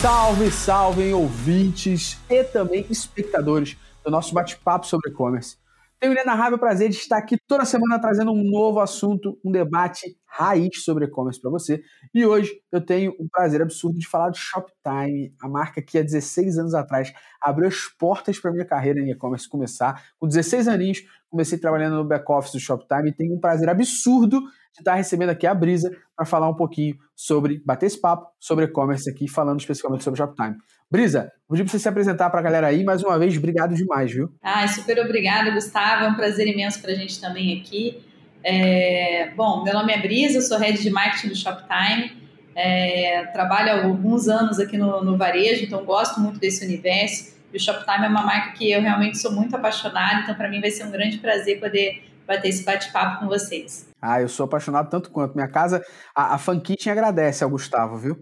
Salve, salve, ouvintes e também espectadores do nosso bate-papo sobre e-commerce. Tenho o inenarrável prazer de estar aqui toda semana trazendo um novo assunto, um debate raiz sobre e-commerce para você. E hoje eu tenho o prazer absurdo de falar de Shoptime, a marca que há 16 anos atrás abriu as portas para minha carreira em e-commerce começar. Com 16 aninhos, comecei trabalhando no back-office do Shoptime e tenho um prazer absurdo de estar recebendo aqui a Brisa para falar um pouquinho sobre, bater esse papo sobre e-commerce aqui, falando especificamente sobre Shoptime. Brisa, vou pedir para você se apresentar para a galera aí. Mais uma vez, obrigado demais, viu? Ah, super obrigada, Gustavo. É um prazer imenso para a gente também aqui. É... Bom, meu nome é Brisa, sou head de marketing do Shoptime. É... Trabalho há alguns anos aqui no, no varejo, então gosto muito desse universo. E o Shoptime é uma marca que eu realmente sou muito apaixonada, então para mim vai ser um grande prazer poder bater esse bate-papo com vocês. Ah, eu sou apaixonado tanto quanto. Minha casa, a, a Fan Kitchen agradece ao Gustavo, viu?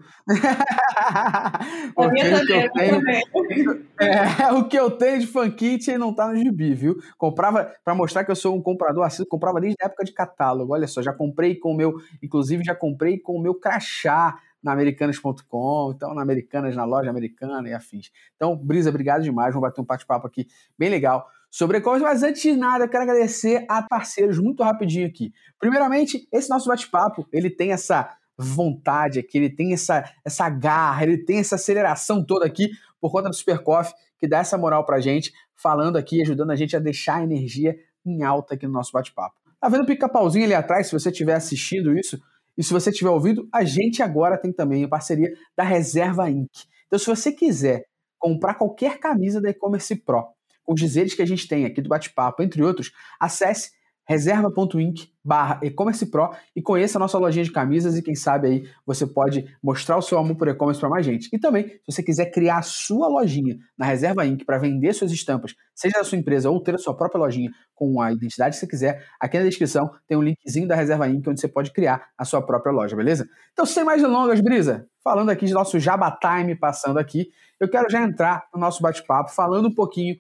Porque o, que eu tenho, é, o que eu tenho de Fan Kitchen não tá no gibi, viu? Comprava, para mostrar que eu sou um comprador assíduo, comprava desde a época de catálogo. Olha só, já comprei com o meu, inclusive já comprei com o meu crachá na americanas.com, então na Americanas, na loja americana e afins. Então, Brisa, obrigado demais. Vamos bater um bate-papo aqui bem legal sobre e-commerce, mas antes de nada, eu quero agradecer a parceiros muito rapidinho aqui. Primeiramente, esse nosso bate-papo, ele tem essa vontade aqui, ele tem essa, essa garra, ele tem essa aceleração toda aqui por conta do Super Coffee, que dá essa moral pra gente, falando aqui, ajudando a gente a deixar a energia em alta aqui no nosso bate-papo. Tá vendo o pica-pauzinho ali atrás, se você estiver assistindo isso, e se você estiver ouvindo, a gente agora tem também a parceria da Reserva Inc. Então, se você quiser comprar qualquer camisa da E-Commerce Pro, com os dizeres que a gente tem aqui do bate-papo, entre outros, acesse reserva.inc barra e-commerce pro e conheça a nossa lojinha de camisas e quem sabe aí você pode mostrar o seu amor por e-commerce para mais gente. E também, se você quiser criar a sua lojinha na Reserva Inc para vender suas estampas, seja da sua empresa ou ter a sua própria lojinha com a identidade que você quiser, aqui na descrição tem um linkzinho da Reserva Inc onde você pode criar a sua própria loja, beleza? Então, sem mais delongas, Brisa, falando aqui de nosso Jabba Time passando aqui, eu quero já entrar no nosso bate-papo falando um pouquinho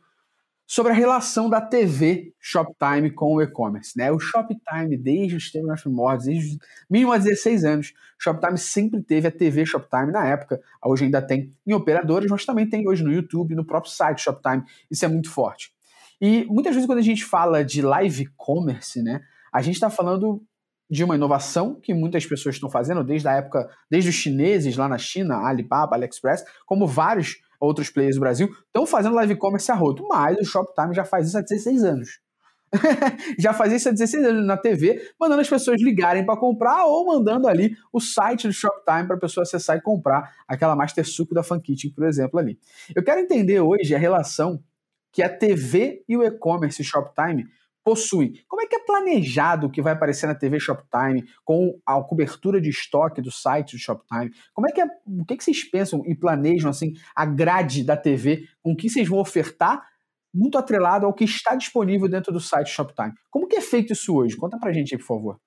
sobre a relação da TV Shoptime com o e-commerce. Né? O Shoptime, desde os tempos primórdios, desde mínimo há 16 anos, Shoptime sempre teve a TV Shoptime na época, hoje ainda tem em operadoras, mas também tem hoje no YouTube, no próprio site Shoptime, isso é muito forte. E muitas vezes quando a gente fala de live commerce, né, a gente está falando de uma inovação que muitas pessoas estão fazendo desde a época, desde os chineses lá na China, Alibaba, AliExpress, como vários outros players do Brasil estão fazendo live commerce a roto, mas o Shoptime já faz isso há 16 anos. já fazia isso há 16 anos na TV, mandando as pessoas ligarem para comprar ou mandando ali o site do Shoptime para a pessoa acessar e comprar aquela Master Suco da Fun Kitchen, por exemplo, ali. Eu quero entender hoje a relação que a TV e o e-commerce Shoptime possuem. Como é que é planejado o que vai aparecer na TV Shoptime, com a cobertura de estoque do site do Shoptime? Como é que é, o que, é que vocês pensam e planejam assim a grade da TV, com o que vocês vão ofertar, muito atrelado ao que está disponível dentro do site Shoptime? Como que é feito isso hoje? Conta pra gente aí, por favor.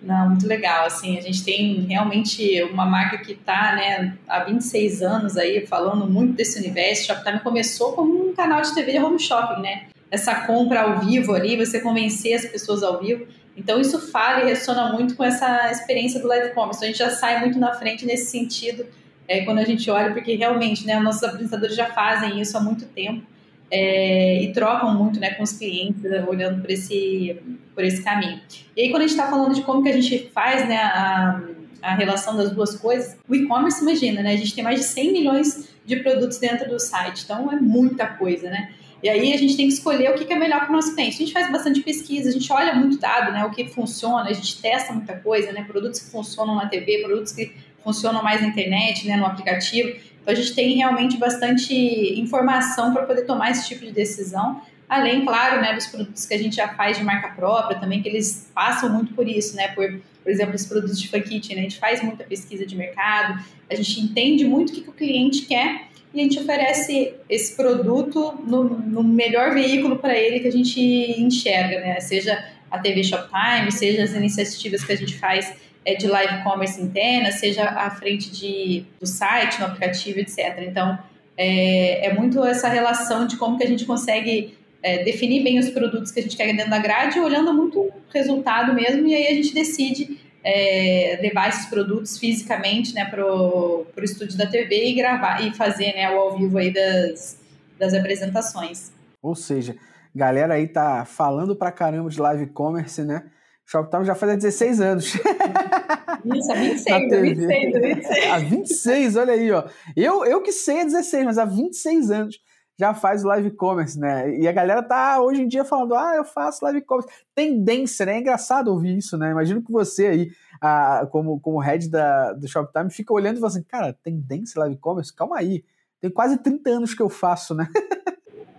Não, muito legal. Assim, a gente tem realmente uma marca que está né, há 26 anos aí falando muito desse universo. Shoptime começou como um canal de TV de home shopping, né? Essa compra ao vivo ali, você convencer as pessoas ao vivo. Então isso fala e ressona muito com essa experiência do live commerce. Então, a gente já sai muito na frente nesse sentido é, quando a gente olha, porque realmente, né, nossos apresentadores já fazem isso há muito tempo é, e trocam muito, né, com os clientes, né, olhando por esse por esse caminho. E aí quando a gente está falando de como que a gente faz, né, a, a relação das duas coisas, o e-commerce, imagina, né, a gente tem mais de 100 milhões de produtos dentro do site, então é muita coisa, né? E aí a gente tem que escolher o que é melhor para o nosso cliente. A gente faz bastante pesquisa, a gente olha muito dado, né? O que funciona, a gente testa muita coisa, né? Produtos que funcionam na TV, produtos que funcionam mais na internet, né? No aplicativo. Então a gente tem realmente bastante informação para poder tomar esse tipo de decisão. Além, claro, né, dos produtos que a gente já faz de marca própria também, que eles passam muito por isso, né? Por, por exemplo, os produtos de Funkit, né? A gente faz muita pesquisa de mercado, a gente entende muito o que, que o cliente quer e a gente oferece esse produto no, no melhor veículo para ele que a gente enxerga, né? Seja a TV Shoptime, seja as iniciativas que a gente faz é, de live commerce interna, seja à frente de, do site, no aplicativo, etc. Então, é, é muito essa relação de como que a gente consegue é, definir bem os produtos que a gente quer dentro da grade, olhando muito o resultado mesmo, e aí a gente decide é, levar esses produtos fisicamente né, para o estúdio da TV e gravar e fazer né, o ao vivo aí das, das apresentações. Ou seja, galera aí tá falando pra caramba de live commerce, né? Shoptime já faz há 16 anos. Isso, há 26, 26, 26. Há 26, olha aí, ó. Eu, eu que sei há 16, mas há 26 anos já faz live commerce, né? E a galera tá hoje em dia falando, ah, eu faço live commerce. Tendência, né? É engraçado ouvir isso, né? Imagino que você aí, ah, como, como head da, do Shoptime, fica olhando e fala assim, cara, tendência live commerce? Calma aí. Tem quase 30 anos que eu faço, né?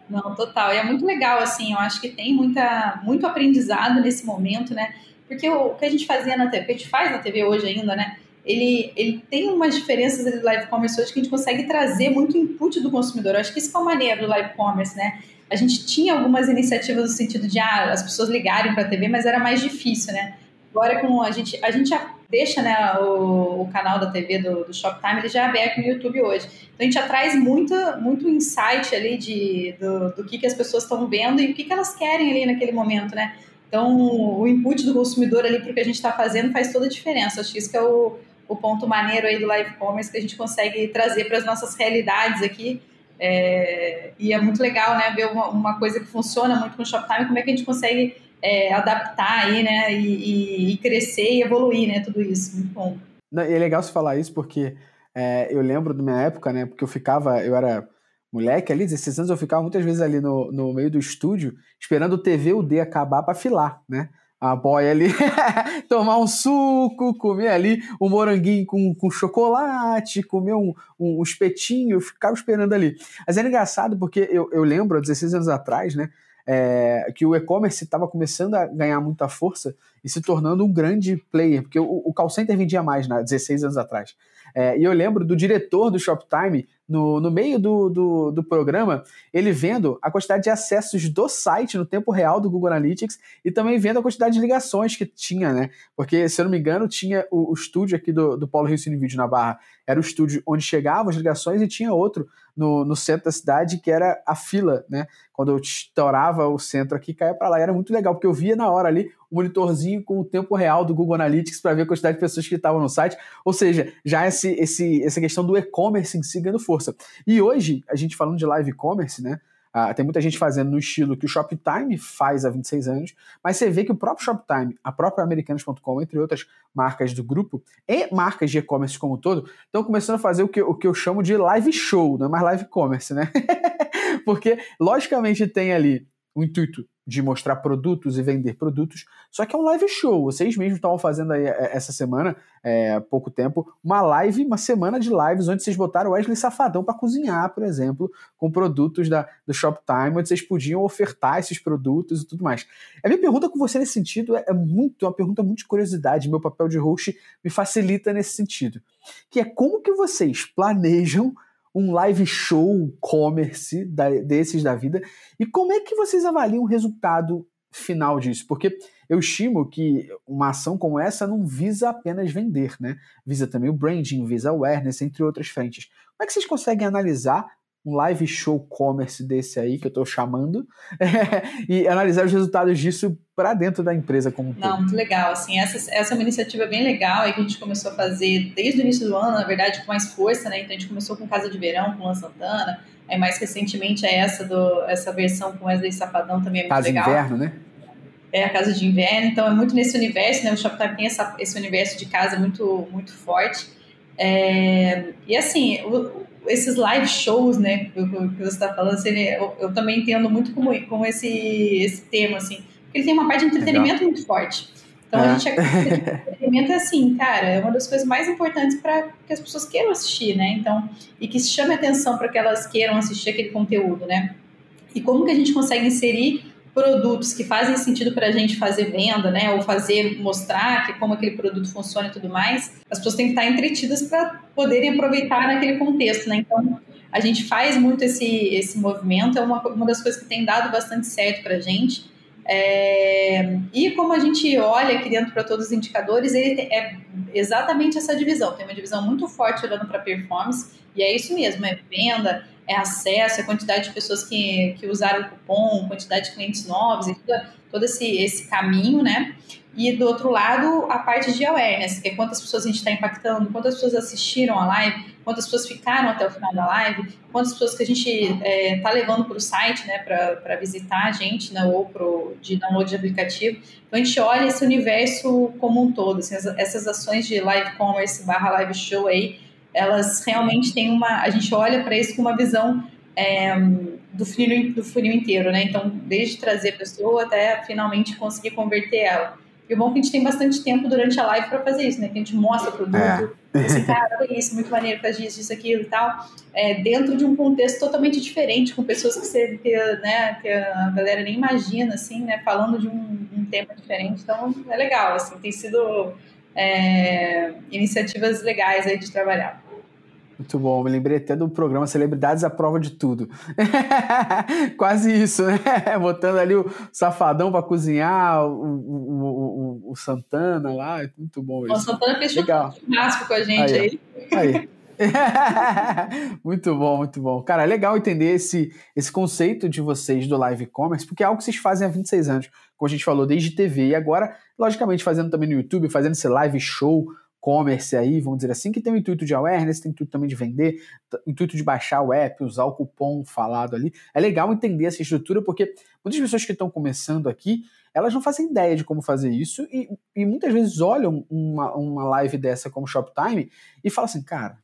Não, total. E é muito legal, assim, eu acho que tem muita, muito aprendizado nesse momento, né? Porque o, que a gente fazia na TV, que a gente faz na TV hoje ainda, né? Ele, ele tem umas diferenças do live commerce hoje que a gente consegue trazer muito input do consumidor. Eu acho que isso é uma maneira do live commerce, né? A gente tinha algumas iniciativas no sentido de ah, as pessoas ligarem para a TV, mas era mais difícil, né? Agora com a gente, a gente já deixa né, o, o canal da TV do, do Shoptime, ele já é aberto no YouTube hoje. Então a gente já traz muito, muito insight ali de, do, do que, que as pessoas estão vendo e o que, que elas querem ali naquele momento, né? Então, o input do consumidor ali para o que a gente está fazendo faz toda a diferença. Acho que isso que é o, o ponto maneiro aí do live commerce que a gente consegue trazer para as nossas realidades aqui. É, e é muito legal, né, ver uma, uma, coisa que funciona muito com o Shoptime, como é que a gente consegue é, adaptar aí, né, e, e, crescer e evoluir, né, tudo isso. Muito bom. Não, é legal você falar isso porque é, eu lembro da minha época, né, porque eu ficava, eu era moleque ali, 16 anos, eu ficava muitas vezes ali no, no meio do estúdio esperando o TV UD acabar para filar, né? A boia ali, tomar um suco, comer ali um moranguinho com, com chocolate, comer um, um, um espetinho, ficava esperando ali. Mas era engraçado porque eu, eu lembro, há 16 anos atrás, né, é, que o e-commerce estava começando a ganhar muita força e se tornando um grande player, porque o, o call center vendia mais, né, 16 anos atrás. É, e eu lembro do diretor do Shoptime, no, no meio do, do, do, programa, ele vendo a quantidade de acessos do site no tempo real do Google Analytics e também vendo a quantidade de ligações que tinha, né? Porque, se eu não me engano, tinha o, o estúdio aqui do, do Paulo Rio Cine Vídeo na Barra, era o estúdio onde chegavam as ligações e tinha outro no, no centro da cidade que era a fila, né? Quando eu estourava o centro aqui, caía para lá. E era muito legal, porque eu via na hora ali o monitorzinho com o tempo real do Google Analytics para ver a quantidade de pessoas que estavam no site. Ou seja, já esse, esse, essa questão do e-commerce em si ganhando força. E hoje, a gente falando de live commerce, né? Ah, tem muita gente fazendo no estilo que o Shoptime faz há 26 anos, mas você vê que o próprio Shoptime, a própria Americanas.com, entre outras marcas do grupo, e marcas de e-commerce como um todo, estão começando a fazer o que, o que eu chamo de live show, não é mais live commerce, né? Porque, logicamente, tem ali o intuito de mostrar produtos e vender produtos, só que é um live show. Vocês mesmos estavam fazendo aí é, essa semana, é, pouco tempo, uma live, uma semana de lives onde vocês botaram o Wesley Safadão para cozinhar, por exemplo, com produtos da, do Shoptime, onde vocês podiam ofertar esses produtos e tudo mais. A minha pergunta com você nesse sentido é, é muito, é uma pergunta muito de curiosidade. Meu papel de host me facilita nesse sentido, que é como que vocês planejam um live show commerce da, desses da vida. E como é que vocês avaliam o resultado final disso? Porque eu estimo que uma ação como essa não visa apenas vender, né? Visa também o branding, visa awareness, entre outras frentes. Como é que vocês conseguem analisar um live show commerce desse aí que eu estou chamando e analisar os resultados disso para dentro da empresa como um Não, todo. muito legal. Assim, essa, essa é uma iniciativa bem legal aí que a gente começou a fazer desde o início do ano, na verdade, com mais força, né? Então a gente começou com Casa de Verão, com Lan Santana, aí mais recentemente é essa do essa versão com Wesley Safadão também é muito Casa legal. Casa de Inverno, né? É a casa de inverno, então é muito nesse universo, né? O Shoptime tem essa, esse universo de casa muito muito forte. É, e assim, o, esses live shows, né, que você está falando, assim, eu, eu, também entendo muito como, como esse, esse tema, assim, porque ele tem uma parte de entretenimento Legal. muito forte. Então é. a gente acredita que entretenimento é assim, cara, é uma das coisas mais importantes para que as pessoas queiram assistir, né? Então, e que chame atenção para que elas queiram assistir aquele conteúdo, né? E como que a gente consegue inserir produtos que fazem sentido para a gente fazer venda, né, ou fazer mostrar que como aquele produto funciona e tudo mais, as pessoas têm que estar entretidas para poderem aproveitar naquele contexto, né? Então a gente faz muito esse esse movimento, é uma, uma das coisas que tem dado bastante certo para a gente. É, e como a gente olha aqui dentro para todos os indicadores, ele é exatamente essa divisão. Tem uma divisão muito forte olhando para performance, e é isso mesmo: é venda, é, acesso, a quantidade de pessoas que, que usaram o cupom, quantidade de clientes novos, e todo esse, esse caminho, né? E do outro lado, a parte de awareness, que é quantas pessoas a gente está impactando, quantas pessoas assistiram a live, quantas pessoas ficaram até o final da live, quantas pessoas que a gente está é, tá levando para o site, né, para visitar a gente, né, ou pro, de download de aplicativo. Então a gente olha esse universo como um todo, assim, essas ações de live commerce barra live show aí, elas realmente têm uma. A gente olha para isso com uma visão é, do, funil, do funil inteiro, né? Então, desde trazer a pessoa até finalmente conseguir converter ela. E o bom é que a gente tem bastante tempo durante a live para fazer isso, né? Que a gente mostra o produto, é. assim, cara, olha isso, muito maneiro, faz isso, isso, aquilo e tal. É, dentro de um contexto totalmente diferente, com pessoas que, você, que, né, que a galera nem imagina, assim, né? Falando de um, um tema diferente. Então, é legal, assim, tem sido é, iniciativas legais aí de trabalhar. Muito bom, me lembrei até do programa Celebridades à Prova de Tudo. Quase isso, né? Botando ali o Safadão para cozinhar, o, o, o, o, Santana lá, muito bom isso. O Santana fez churrasco com a gente aí. Aí. aí. muito bom, muito bom. Cara, é legal entender esse, esse conceito de vocês do live commerce, porque é algo que vocês fazem há 26 anos, como a gente falou, desde TV, e agora, logicamente, fazendo também no YouTube, fazendo esse live show, e-commerce aí, vamos dizer assim, que tem o intuito de awareness, tem o intuito também de vender, intuito de baixar o app, usar o cupom falado ali. É legal entender essa estrutura, porque muitas pessoas que estão começando aqui, elas não fazem ideia de como fazer isso e, e muitas vezes olham uma, uma live dessa como Shoptime e falam assim, cara,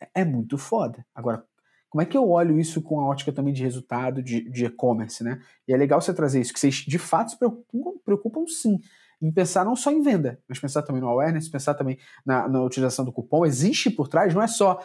é, é muito foda. Agora, como é que eu olho isso com a ótica também de resultado de e-commerce, né? E é legal você trazer isso, que vocês de fato se preocupam, preocupam sim em pensar não só em venda, mas pensar também no awareness, pensar também na, na utilização do cupom. Existe por trás, não é só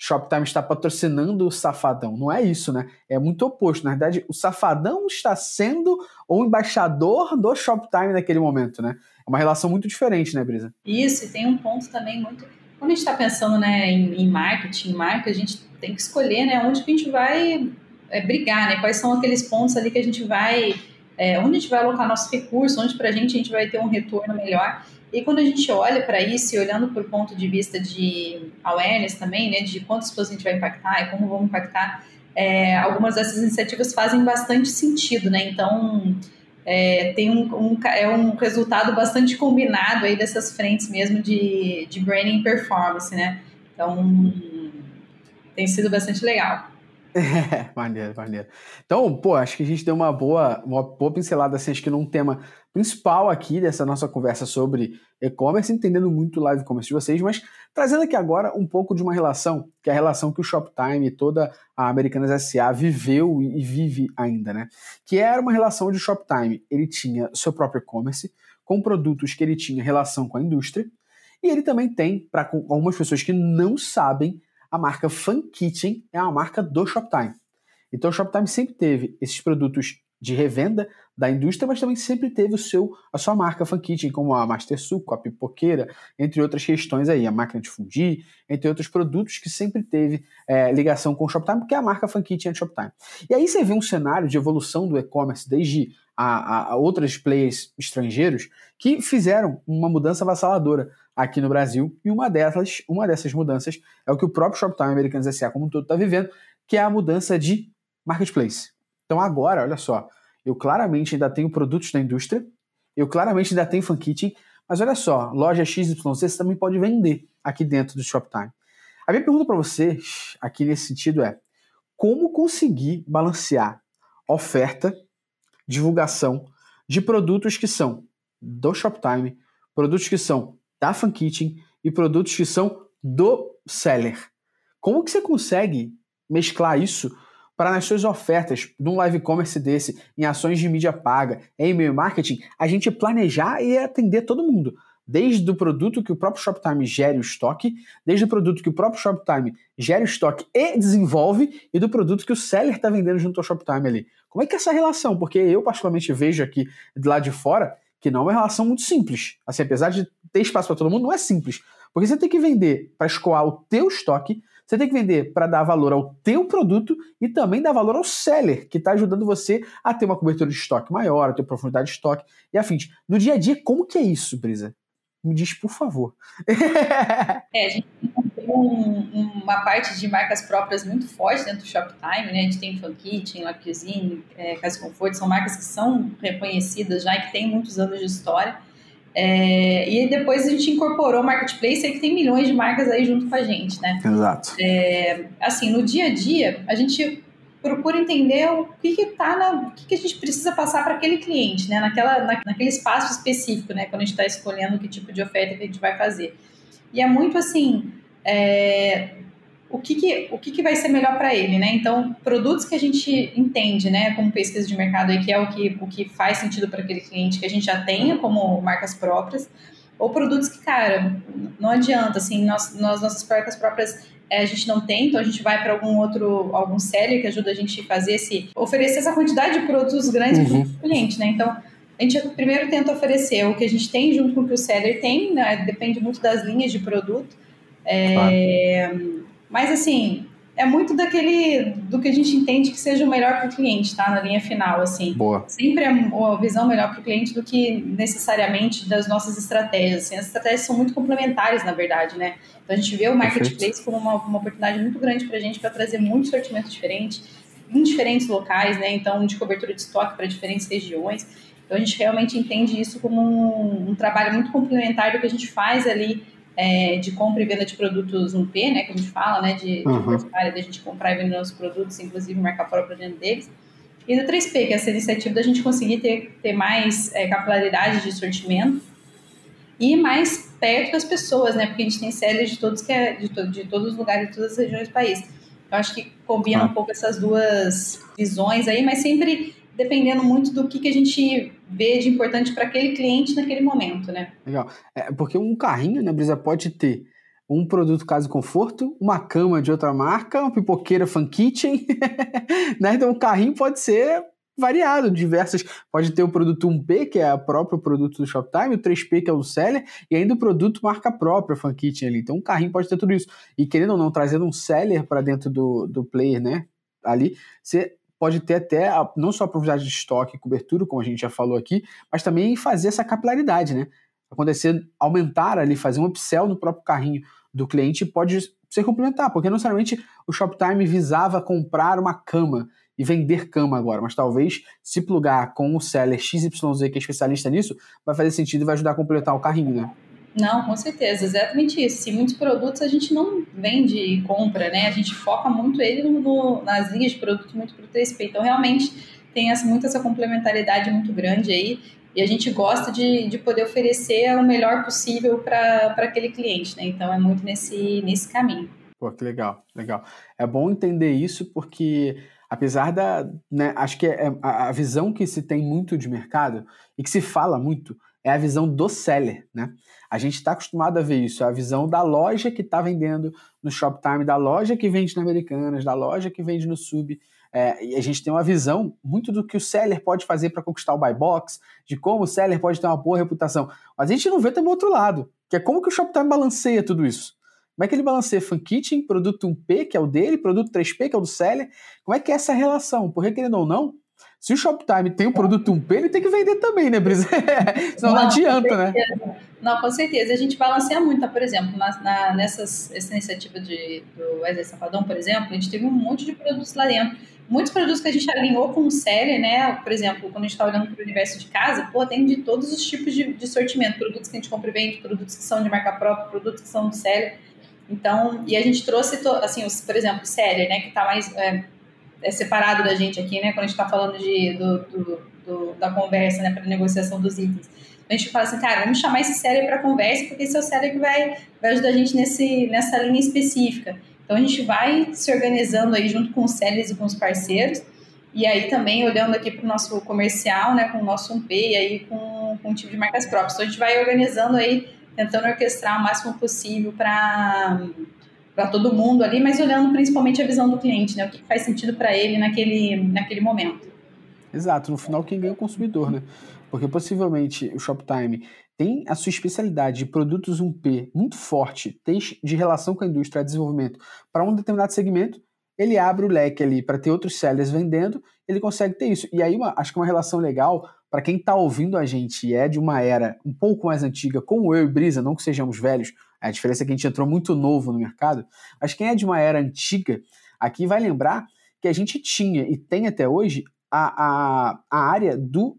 Shoptime está patrocinando o Safadão. Não é isso, né? É muito oposto. Na verdade, o Safadão está sendo o embaixador do Shoptime naquele momento, né? É uma relação muito diferente, né, Brisa? Isso, e tem um ponto também muito. Quando a gente está pensando né, em, em marketing, marca, a gente tem que escolher né, onde que a gente vai é, brigar, né? Quais são aqueles pontos ali que a gente vai é, onde a gente vai alocar nossos recursos, onde para a gente a gente vai ter um retorno melhor. E quando a gente olha para isso e olhando por ponto de vista de awareness também, né, de quantas pessoas a gente vai impactar e como vamos impactar, é, algumas dessas iniciativas fazem bastante sentido, né? Então é, tem um, um, é um resultado bastante combinado aí dessas frentes mesmo de, de branding e performance, né? Então tem sido bastante legal. É, maneiro, maneiro. Então, pô, acho que a gente deu uma boa, uma boa pincelada, assim, acho que num tema principal aqui dessa nossa conversa sobre e-commerce, entendendo muito o live commerce de vocês, mas trazendo aqui agora um pouco de uma relação, que é a relação que o Shoptime toda a Americanas SA viveu e vive ainda, né? Que era uma relação de Shoptime, ele tinha seu próprio e-commerce, com produtos que ele tinha relação com a indústria, e ele também tem, para algumas pessoas que não sabem, a marca Fun Kitchen é uma marca do Shoptime. Então o Shoptime sempre teve esses produtos de revenda da indústria, mas também sempre teve o seu, a sua marca Fun Kitchen, como a Master Suco, a Pipoqueira, entre outras questões aí, a máquina de fundir, entre outros produtos que sempre teve é, ligação com o Shoptime, porque a marca Fun Kitchen é de Shoptime. E aí você vê um cenário de evolução do e-commerce desde a, a, a outras players estrangeiros que fizeram uma mudança avassaladora aqui no Brasil, e uma dessas, uma dessas mudanças é o que o próprio Shoptime Americanos S.A. como um todo está vivendo, que é a mudança de marketplace. Então agora, olha só, eu claramente ainda tenho produtos da indústria, eu claramente ainda tenho fan kitchen, mas olha só, loja XYZ você também pode vender aqui dentro do Shoptime. A minha pergunta para você aqui nesse sentido é: como conseguir balancear oferta, divulgação de produtos que são do Shoptime, produtos que são da Fan Kitchen e produtos que são do seller. Como que você consegue mesclar isso para nas suas ofertas de um live commerce desse, em ações de mídia paga, em e-mail marketing, a gente planejar e atender todo mundo? Desde o produto que o próprio Shoptime gere o estoque, desde o produto que o próprio Shoptime gere o estoque e desenvolve, e do produto que o seller está vendendo junto ao Shoptime ali. Como é que é essa relação? Porque eu, particularmente, vejo aqui de lá de fora que não é uma relação muito simples. Assim, apesar de ter espaço para todo mundo, não é simples. Porque você tem que vender para escoar o teu estoque, você tem que vender para dar valor ao teu produto e também dar valor ao seller, que está ajudando você a ter uma cobertura de estoque maior, a ter profundidade de estoque e afins. No dia a dia, como que é isso, Brisa? Me diz, por favor. é, a gente tem um, uma parte de marcas próprias muito forte dentro do Shoptime, né? A gente tem Fun Kitchen, La Cuisine, é, Casa Conforto, são marcas que são reconhecidas já e que têm muitos anos de história. É, e depois a gente incorporou o Marketplace aí que tem milhões de marcas aí junto com a gente, né? Exato. É, assim, no dia a dia, a gente procura entender o que que tá na, o que, que a gente precisa passar para aquele cliente, né? Naquela, na, naquele espaço específico, né? Quando a gente está escolhendo que tipo de oferta que a gente vai fazer. E é muito assim, é, o que, que, o que, que vai ser melhor para ele, né? Então, produtos que a gente entende, né, como pesquisa de mercado aí, que é o que, o que faz sentido para aquele cliente que a gente já tenha como marcas próprias, ou produtos que, cara, não adianta, assim, nós, nós nossas marcas próprias é, a gente não tem, então a gente vai para algum outro, algum seller que ajuda a gente a fazer esse, oferecer essa quantidade de produtos grandes uhum. para o cliente, né? Então, a gente primeiro tenta oferecer o que a gente tem junto com o que o seller tem, né? depende muito das linhas de produto. É, claro. Mas assim, é muito daquele do que a gente entende que seja o melhor para o cliente, tá? Na linha final, assim. Boa. Sempre é uma visão melhor para o cliente do que necessariamente das nossas estratégias. Assim, as estratégias são muito complementares, na verdade, né? Então a gente vê o marketplace Perfeito. como uma, uma oportunidade muito grande para a gente para trazer muito sortimento diferente em diferentes locais, né? Então de cobertura de estoque para diferentes regiões. Então a gente realmente entende isso como um, um trabalho muito complementar do que a gente faz ali é, de compra e venda de produtos 1P, né, que a gente fala, né, de, uhum. de da gente comprar e vender os produtos, inclusive marcar própria dentro deles. E do 3P, que é essa iniciativa da gente conseguir ter, ter mais é, capilaridade de sortimento e mais perto das pessoas, né, porque a gente tem séries de todos que é, de, to, de todos os lugares, de todas as regiões do país. Eu acho que combina um pouco essas duas visões aí, mas sempre dependendo muito do que, que a gente vê de importante para aquele cliente naquele momento, né? Legal. É, porque um carrinho, né, Brisa, pode ter um produto caso conforto, uma cama de outra marca, uma pipoqueira fan kitchen, né? Então o carrinho pode ser variado, diversas. Pode ter o produto 1P, que é o próprio produto do Shoptime, o 3P, que é o seller, e ainda o produto marca própria, fan kitchen ali. Então um carrinho pode ter tudo isso. E querendo ou não, trazendo um seller para dentro do, do player, né? Ali, você pode ter até a, não só a profundidade de estoque e cobertura, como a gente já falou aqui, mas também fazer essa capilaridade, né? Acontecer, aumentar ali, fazer um upsell no próprio carrinho do cliente pode ser complementar, porque não necessariamente o Shoptime visava comprar uma cama e vender cama agora, mas talvez se plugar com o seller XYZ que é especialista nisso, vai fazer sentido e vai ajudar a completar o carrinho, né? Não, com certeza, exatamente isso. Se muitos produtos a gente não vende e compra, né? A gente foca muito ele no, nas linhas de produto muito para o 3P. Então, realmente, tem essa, muito essa complementaridade muito grande aí. E a gente gosta de, de poder oferecer o melhor possível para aquele cliente, né? Então, é muito nesse, nesse caminho. Pô, que legal, legal. É bom entender isso porque, apesar da. Né, acho que é a, a visão que se tem muito de mercado e que se fala muito é a visão do seller, né? A gente está acostumado a ver isso, é a visão da loja que está vendendo no Shoptime, da loja que vende na Americanas, da loja que vende no Sub. É, e a gente tem uma visão muito do que o seller pode fazer para conquistar o buy box, de como o seller pode ter uma boa reputação. Mas a gente não vê também o outro lado, que é como que o Shoptime balanceia tudo isso. Como é que ele balanceia Fan Kitchen, produto 1P, que é o dele, produto 3P, que é o do seller? Como é que é essa relação? Porque, querendo ou não, se o Shoptime tem o produto 1P, ele tem que vender também, né, Brisa? Senão não, não adianta, né? Não, com certeza. A gente balanceia muito, tá? por exemplo, na, na, nessas, essa iniciativa de, do Wesley Safadão, por exemplo, a gente teve um monte de produtos lá dentro. Muitos produtos que a gente alinhou com o série, né? Por exemplo, quando a gente está olhando para o universo de casa, pô, tem de todos os tipos de, de sortimento. Produtos que a gente compra e vende, produtos que são de marca própria, produtos que são do série. Então, e a gente trouxe, assim, os, por exemplo, série, né? Que está mais... É, é separado da gente aqui, né? Quando a gente está falando de, do, do, do, da conversa, né? Para negociação dos itens. A gente fala assim, cara, vamos chamar esse série para conversa, porque esse é o série que vai, vai ajudar a gente nesse, nessa linha específica. Então a gente vai se organizando aí junto com os séries e com os parceiros. E aí também olhando aqui para o nosso comercial, né, com o nosso 1P e aí com, com o tipo de marcas próprias. Então a gente vai organizando aí, tentando orquestrar o máximo possível para para todo mundo ali, mas olhando principalmente a visão do cliente, né? O que faz sentido para ele naquele, naquele momento. Exato, no final quem ganha é o consumidor, né? Porque possivelmente o Shoptime tem a sua especialidade de produtos 1P muito forte, de relação com a indústria de desenvolvimento para um determinado segmento, ele abre o leque ali para ter outros sellers vendendo, ele consegue ter isso. E aí uma, acho que uma relação legal para quem está ouvindo a gente e é de uma era um pouco mais antiga, como eu e Brisa, não que sejamos velhos, a diferença é que a gente entrou muito novo no mercado, mas quem é de uma era antiga, aqui vai lembrar que a gente tinha e tem até hoje a, a, a área do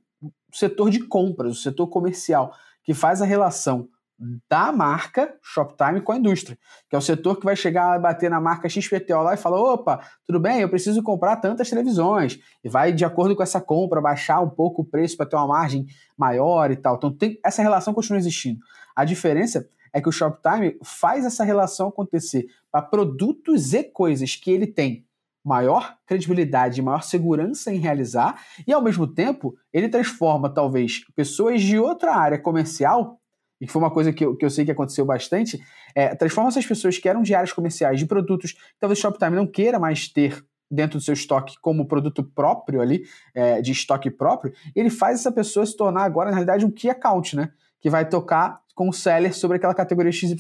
setor de compras, o setor comercial, que faz a relação da marca Shoptime com a indústria, que é o setor que vai chegar a bater na marca XPTO lá e falar: opa, tudo bem, eu preciso comprar tantas televisões, e vai, de acordo com essa compra, baixar um pouco o preço para ter uma margem maior e tal. Então, tem, essa relação continua existindo. A diferença é que o Shoptime faz essa relação acontecer para produtos e coisas que ele tem maior credibilidade, maior segurança em realizar, e ao mesmo tempo ele transforma talvez pessoas de outra área comercial e que foi uma coisa que eu, que eu sei que aconteceu bastante, é, transforma essas pessoas que eram de áreas comerciais de produtos que talvez o Shoptime não queira mais ter dentro do seu estoque como produto próprio ali, é, de estoque próprio, ele faz essa pessoa se tornar agora, na realidade, um key account, né? Que vai tocar com o seller sobre aquela categoria XYZ.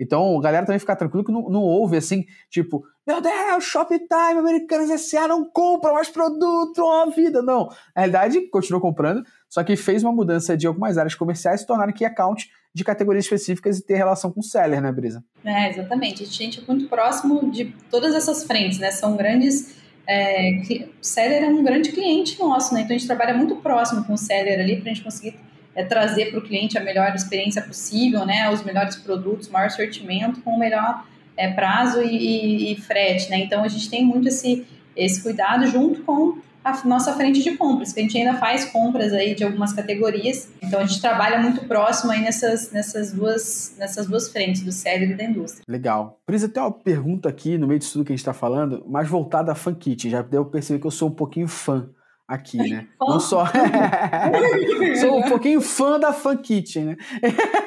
Então, galera também fica tranquilo que não, não houve assim, tipo, meu Deus, Shoptime, Americanas S.A. não compra mais produto, ó, vida. Não. Na realidade, continuou comprando, só que fez uma mudança de algumas áreas comerciais se tornaram key account de categorias específicas e ter relação com o seller, né, Brisa? É, exatamente. A gente é muito próximo de todas essas frentes, né? São grandes. É, o seller é um grande cliente nosso, né? Então a gente trabalha muito próximo com o seller ali para a gente conseguir é trazer para o cliente a melhor experiência possível, né, os melhores produtos, maior sortimento, com o melhor é, prazo e, e, e, frete, né? Então a gente tem muito esse, esse cuidado junto com a nossa frente de compras, que a gente ainda faz compras aí de algumas categorias. Então a gente trabalha muito próximo aí nessas, nessas, duas, nessas duas frentes, do cérebro e da indústria. Legal. Precisa ter uma pergunta aqui no meio disso tudo que a gente está falando, mais voltada a Fun Kit. Já deu perceber que eu sou um pouquinho fã aqui, né? Não só. Sou um pouquinho fã da Fun Kitchen, né?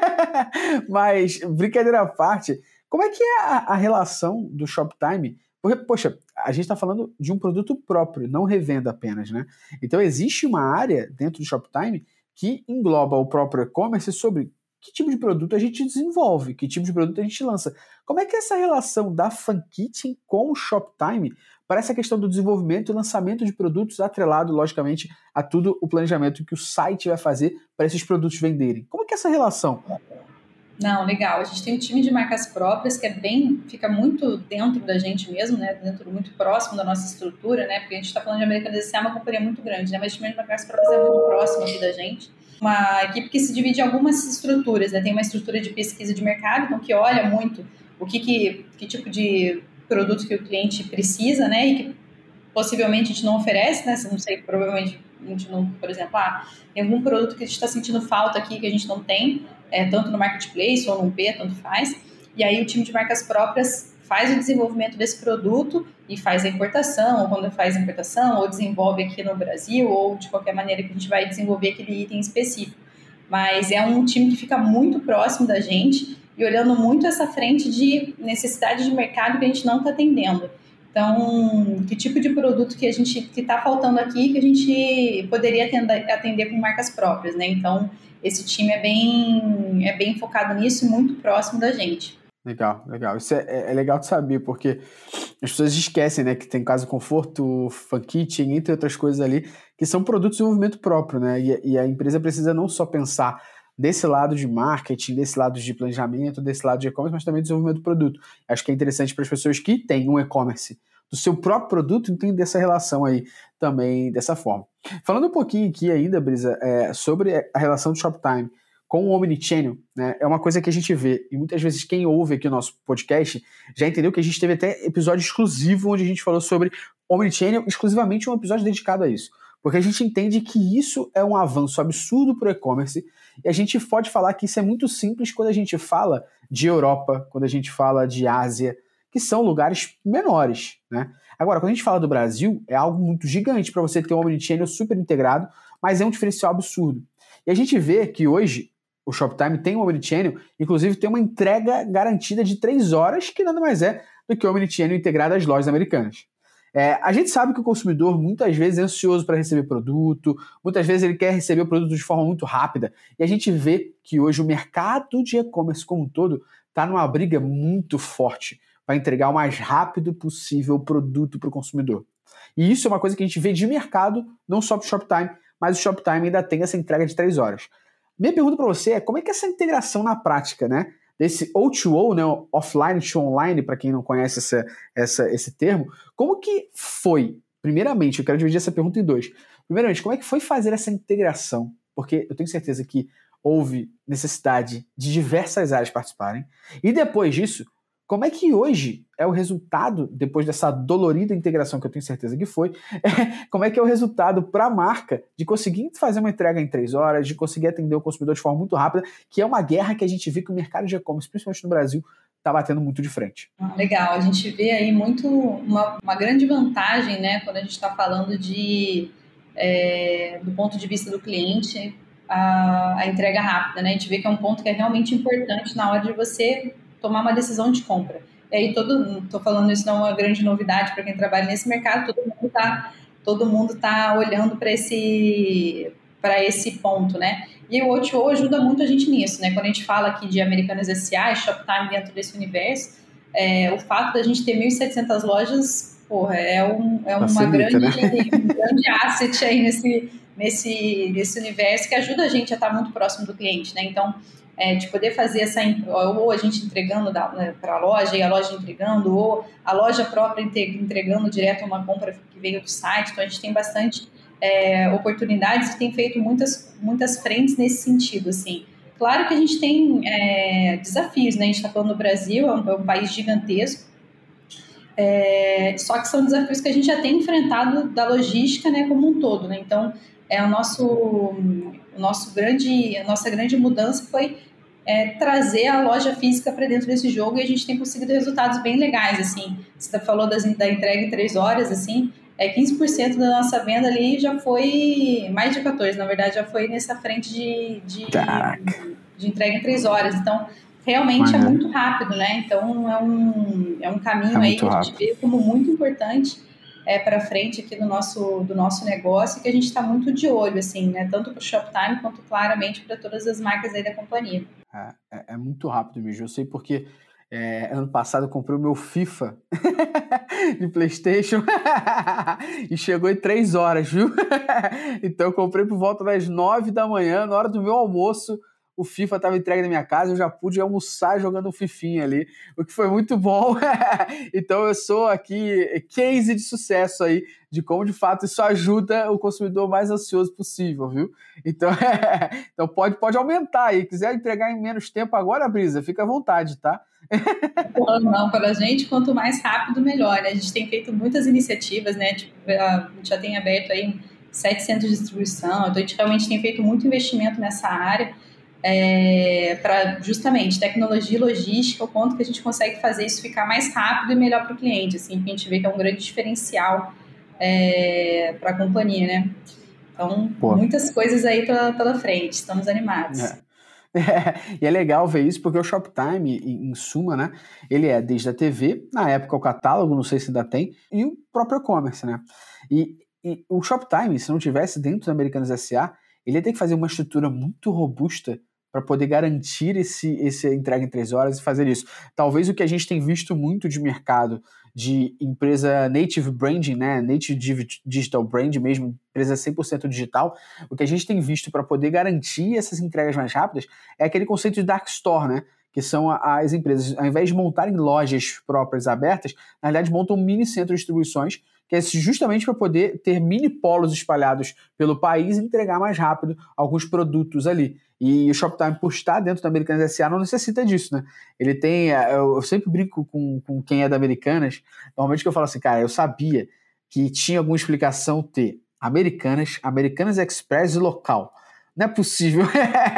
Mas, brincadeira à parte, como é que é a, a relação do Shoptime? Porque, poxa, a gente está falando de um produto próprio, não revenda apenas, né? Então, existe uma área dentro do Shoptime que engloba o próprio e-commerce sobre que tipo de produto a gente desenvolve, que tipo de produto a gente lança. Como é que é essa relação da Fun Kitchen com o Shoptime para essa questão do desenvolvimento e lançamento de produtos atrelado, logicamente, a tudo o planejamento que o site vai fazer para esses produtos venderem. Como é que é essa relação? Não, legal. A gente tem um time de marcas próprias que é bem, fica muito dentro da gente mesmo, né? Dentro, muito próximo da nossa estrutura, né? Porque a gente está falando de American é uma companhia muito grande, né? Mas o time de marcas próprias é muito próximo aqui da gente. Uma equipe que se divide em algumas estruturas, né? Tem uma estrutura de pesquisa de mercado, então que olha muito o que, que, que tipo de produto que o cliente precisa, né? E que possivelmente a gente não oferece, né? Não sei, provavelmente a gente não, por exemplo, ah, tem algum produto que a gente está sentindo falta aqui que a gente não tem, é, tanto no marketplace ou no P, tanto faz. E aí o time de marcas próprias faz o desenvolvimento desse produto e faz a importação, ou quando faz a importação, ou desenvolve aqui no Brasil, ou de qualquer maneira que a gente vai desenvolver aquele item específico. Mas é um time que fica muito próximo da gente e olhando muito essa frente de necessidade de mercado que a gente não está atendendo. Então, que tipo de produto que a gente que está faltando aqui que a gente poderia atender, atender com marcas próprias, né? Então, esse time é bem é bem focado nisso e muito próximo da gente. Legal, legal. Isso é, é, é legal de saber, porque as pessoas esquecem, né, que tem Casa Conforto, Fun Kitchen, entre outras coisas ali, que são produtos de desenvolvimento próprio, né? E, e a empresa precisa não só pensar desse lado de marketing, desse lado de planejamento, desse lado de e-commerce, mas também desenvolvimento do produto. Acho que é interessante para as pessoas que têm um e-commerce do seu próprio produto entender essa relação aí também dessa forma. Falando um pouquinho aqui ainda, Brisa, é, sobre a relação do Shoptime com o Omnichannel, né, é uma coisa que a gente vê, e muitas vezes quem ouve aqui o nosso podcast já entendeu que a gente teve até episódio exclusivo onde a gente falou sobre Omnichannel, exclusivamente um episódio dedicado a isso. Porque a gente entende que isso é um avanço absurdo para o e-commerce e a gente pode falar que isso é muito simples quando a gente fala de Europa, quando a gente fala de Ásia, que são lugares menores, né? Agora, quando a gente fala do Brasil, é algo muito gigante para você ter um omnichannel super integrado, mas é um diferencial absurdo. E a gente vê que hoje o Shoptime tem um omnichannel, inclusive tem uma entrega garantida de 3 horas, que nada mais é do que o omnichannel integrado às lojas americanas. É, a gente sabe que o consumidor muitas vezes é ansioso para receber produto, muitas vezes ele quer receber o produto de forma muito rápida, e a gente vê que hoje o mercado de e-commerce como um todo está numa briga muito forte para entregar o mais rápido possível o produto para o consumidor. E isso é uma coisa que a gente vê de mercado, não só para o Shoptime, mas o Shoptime ainda tem essa entrega de 3 horas. Minha pergunta para você é como é que é essa integração na prática, né? Desse O2O, né, offline to online, para quem não conhece essa, essa, esse termo, como que foi? Primeiramente, eu quero dividir essa pergunta em dois. Primeiramente, como é que foi fazer essa integração? Porque eu tenho certeza que houve necessidade de diversas áreas participarem. E depois disso, como é que hoje é o resultado, depois dessa dolorida integração que eu tenho certeza que foi, é, como é que é o resultado para a marca de conseguir fazer uma entrega em três horas, de conseguir atender o consumidor de forma muito rápida, que é uma guerra que a gente vê que o mercado de e-commerce, principalmente no Brasil, está batendo muito de frente. Ah, legal, a gente vê aí muito uma, uma grande vantagem, né, quando a gente está falando de é, do ponto de vista do cliente, a, a entrega rápida, né? A gente vê que é um ponto que é realmente importante na hora de você tomar uma decisão de compra. E aí todo, tô falando isso não é uma grande novidade para quem trabalha nesse mercado, todo mundo tá, todo mundo tá olhando para esse para esse ponto, né? E o O2O ajuda muito a gente nisso, né? Quando a gente fala aqui de Americanas S.A. Shoptime dentro desse universo, é, o fato da gente ter 1.700 lojas, porra, é, um, é uma Facilita, grande, né? um grande asset aí nesse, nesse, nesse universo que ajuda a gente a estar muito próximo do cliente, né? Então, é, de poder fazer essa ou a gente entregando né, para a loja e a loja entregando ou a loja própria entregando direto uma compra que veio do site. Então a gente tem bastante é, oportunidades e tem feito muitas muitas frentes nesse sentido assim. Claro que a gente tem é, desafios né? A gente está falando do Brasil é um, é um país gigantesco. É, só que são desafios que a gente já tem enfrentado da logística né como um todo né? Então é o nosso, o nosso grande, a nossa grande mudança foi é, trazer a loja física para dentro desse jogo e a gente tem conseguido resultados bem legais, assim. Você falou das, da entrega em três horas, assim, é 15% da nossa venda ali já foi, mais de 14, na verdade, já foi nessa frente de, de, de entrega em três horas. Então, realmente é muito rápido, né? Então, é um, é um caminho é aí que a gente vê como muito importante é, para frente aqui do nosso, do nosso negócio que a gente está muito de olho, assim, né? Tanto para o Shoptime quanto claramente para todas as marcas aí da companhia. É, é, é muito rápido mesmo. Eu sei porque é, ano passado eu comprei o meu FIFA de PlayStation e chegou em três horas, viu? então eu comprei por volta das nove da manhã, na hora do meu almoço o FIFA estava entregue na minha casa, eu já pude almoçar jogando um fifinha ali, o que foi muito bom. então eu sou aqui case de sucesso aí, de como de fato isso ajuda o consumidor mais ansioso possível, viu? Então, então pode, pode aumentar aí, quiser entregar em menos tempo agora, Brisa, fica à vontade, tá? Não, para a gente, quanto mais rápido, melhor. Né? A gente tem feito muitas iniciativas, né? Tipo, a gente já tem aberto aí sete centros de distribuição, então a gente realmente tem feito muito investimento nessa área é, para justamente tecnologia e logística, o quanto que a gente consegue fazer isso ficar mais rápido e melhor para o cliente, assim, que a gente vê que é um grande diferencial é, para a companhia, né? Então, Pô. muitas coisas aí pela, pela frente, estamos animados. É. É, e é legal ver isso porque o Shoptime, em, em suma, né? Ele é desde a TV, na época o catálogo, não sei se ainda tem, e o próprio e-commerce, né? E, e o Shoptime, se não tivesse dentro da Americanas SA, ele ia ter que fazer uma estrutura muito robusta para poder garantir esse, esse entrega em três horas e fazer isso. Talvez o que a gente tem visto muito de mercado de empresa native branding, né, native digital brand mesmo, empresa 100% digital, o que a gente tem visto para poder garantir essas entregas mais rápidas é aquele conceito de dark store, né, que são as empresas, ao invés de montarem lojas próprias abertas, na realidade montam mini centro de distribuições que é justamente para poder ter mini polos espalhados pelo país e entregar mais rápido alguns produtos ali. E o Shoptime, por estar dentro da Americanas SA, não necessita disso, né? Ele tem. É, eu sempre brinco com, com quem é da Americanas, normalmente que eu falo assim, cara, eu sabia que tinha alguma explicação ter Americanas, Americanas Express e local. Não é possível.